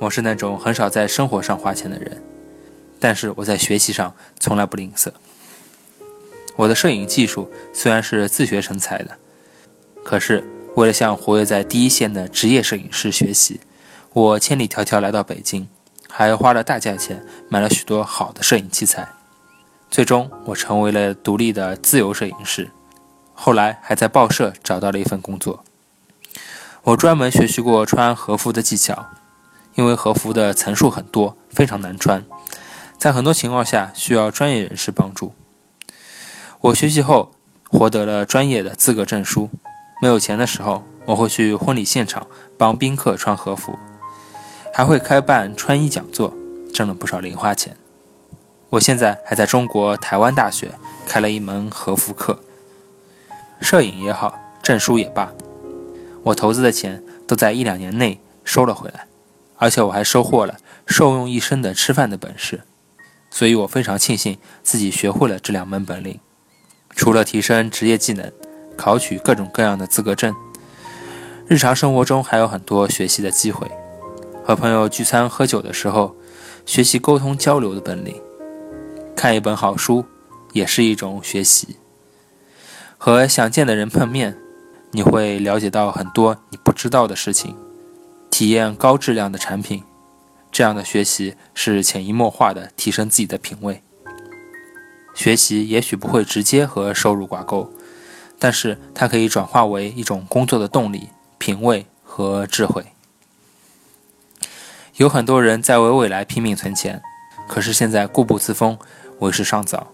我是那种很少在生活上花钱的人，但是我在学习上从来不吝啬。我的摄影技术虽然是自学成才的，可是为了向活跃在第一线的职业摄影师学习，我千里迢迢来到北京，还花了大价钱买了许多好的摄影器材。最终，我成为了独立的自由摄影师。后来，还在报社找到了一份工作。我专门学习过穿和服的技巧，因为和服的层数很多，非常难穿，在很多情况下需要专业人士帮助。我学习后获得了专业的资格证书。没有钱的时候，我会去婚礼现场帮宾客穿和服，还会开办穿衣讲座，挣了不少零花钱。我现在还在中国台湾大学开了一门和服课，摄影也好，证书也罢，我投资的钱都在一两年内收了回来，而且我还收获了受用一生的吃饭的本事，所以我非常庆幸自己学会了这两门本领。除了提升职业技能，考取各种各样的资格证，日常生活中还有很多学习的机会，和朋友聚餐喝酒的时候，学习沟通交流的本领。看一本好书，也是一种学习。和想见的人碰面，你会了解到很多你不知道的事情，体验高质量的产品。这样的学习是潜移默化的提升自己的品味。学习也许不会直接和收入挂钩，但是它可以转化为一种工作的动力、品味和智慧。有很多人在为未来拼命存钱，可是现在固步自封。为时尚早，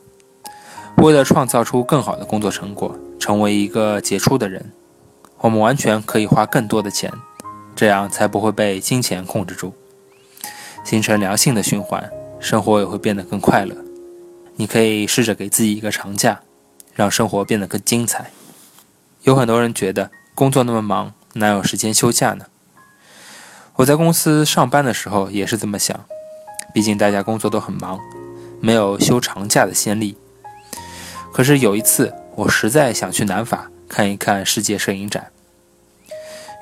为了创造出更好的工作成果，成为一个杰出的人，我们完全可以花更多的钱，这样才不会被金钱控制住，形成良性的循环，生活也会变得更快乐。你可以试着给自己一个长假，让生活变得更精彩。有很多人觉得工作那么忙，哪有时间休假呢？我在公司上班的时候也是这么想，毕竟大家工作都很忙。没有休长假的先例。可是有一次，我实在想去南法看一看世界摄影展，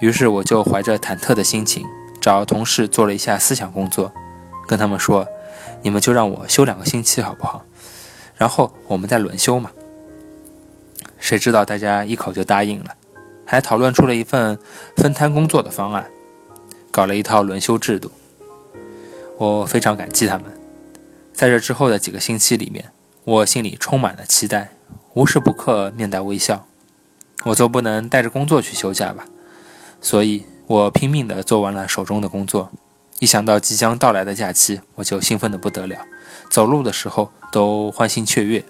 于是我就怀着忐忑的心情，找同事做了一下思想工作，跟他们说：“你们就让我休两个星期好不好？然后我们再轮休嘛。”谁知道大家一口就答应了，还讨论出了一份分摊工作的方案，搞了一套轮休制度。我非常感激他们。在这之后的几个星期里面，我心里充满了期待，无时不刻面带微笑。我总不能带着工作去休假吧？所以我拼命地做完了手中的工作。一想到即将到来的假期，我就兴奋得不得了，走路的时候都欢欣雀跃。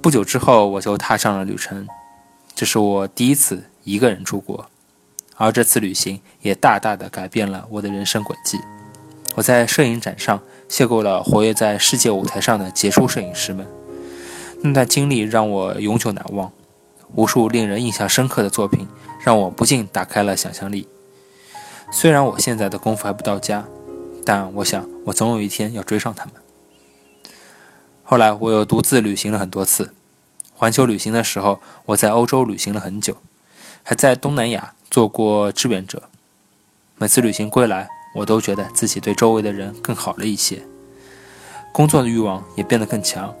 不久之后，我就踏上了旅程。这是我第一次一个人出国，而这次旅行也大大的改变了我的人生轨迹。我在摄影展上。邂逅了活跃在世界舞台上的杰出摄影师们，那段经历让我永久难忘。无数令人印象深刻的作品让我不禁打开了想象力。虽然我现在的功夫还不到家，但我想我总有一天要追上他们。后来我又独自旅行了很多次。环球旅行的时候，我在欧洲旅行了很久，还在东南亚做过志愿者。每次旅行归来。我都觉得自己对周围的人更好了一些，工作的欲望也变得更强，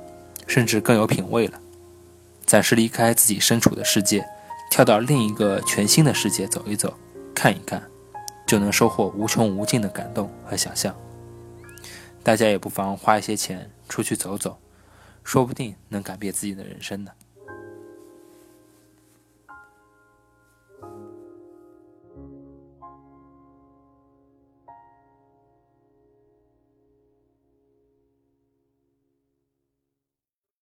甚至更有品味了。暂时离开自己身处的世界，跳到另一个全新的世界走一走、看一看，就能收获无穷无尽的感动和想象。大家也不妨花一些钱出去走走，说不定能改变自己的人生呢。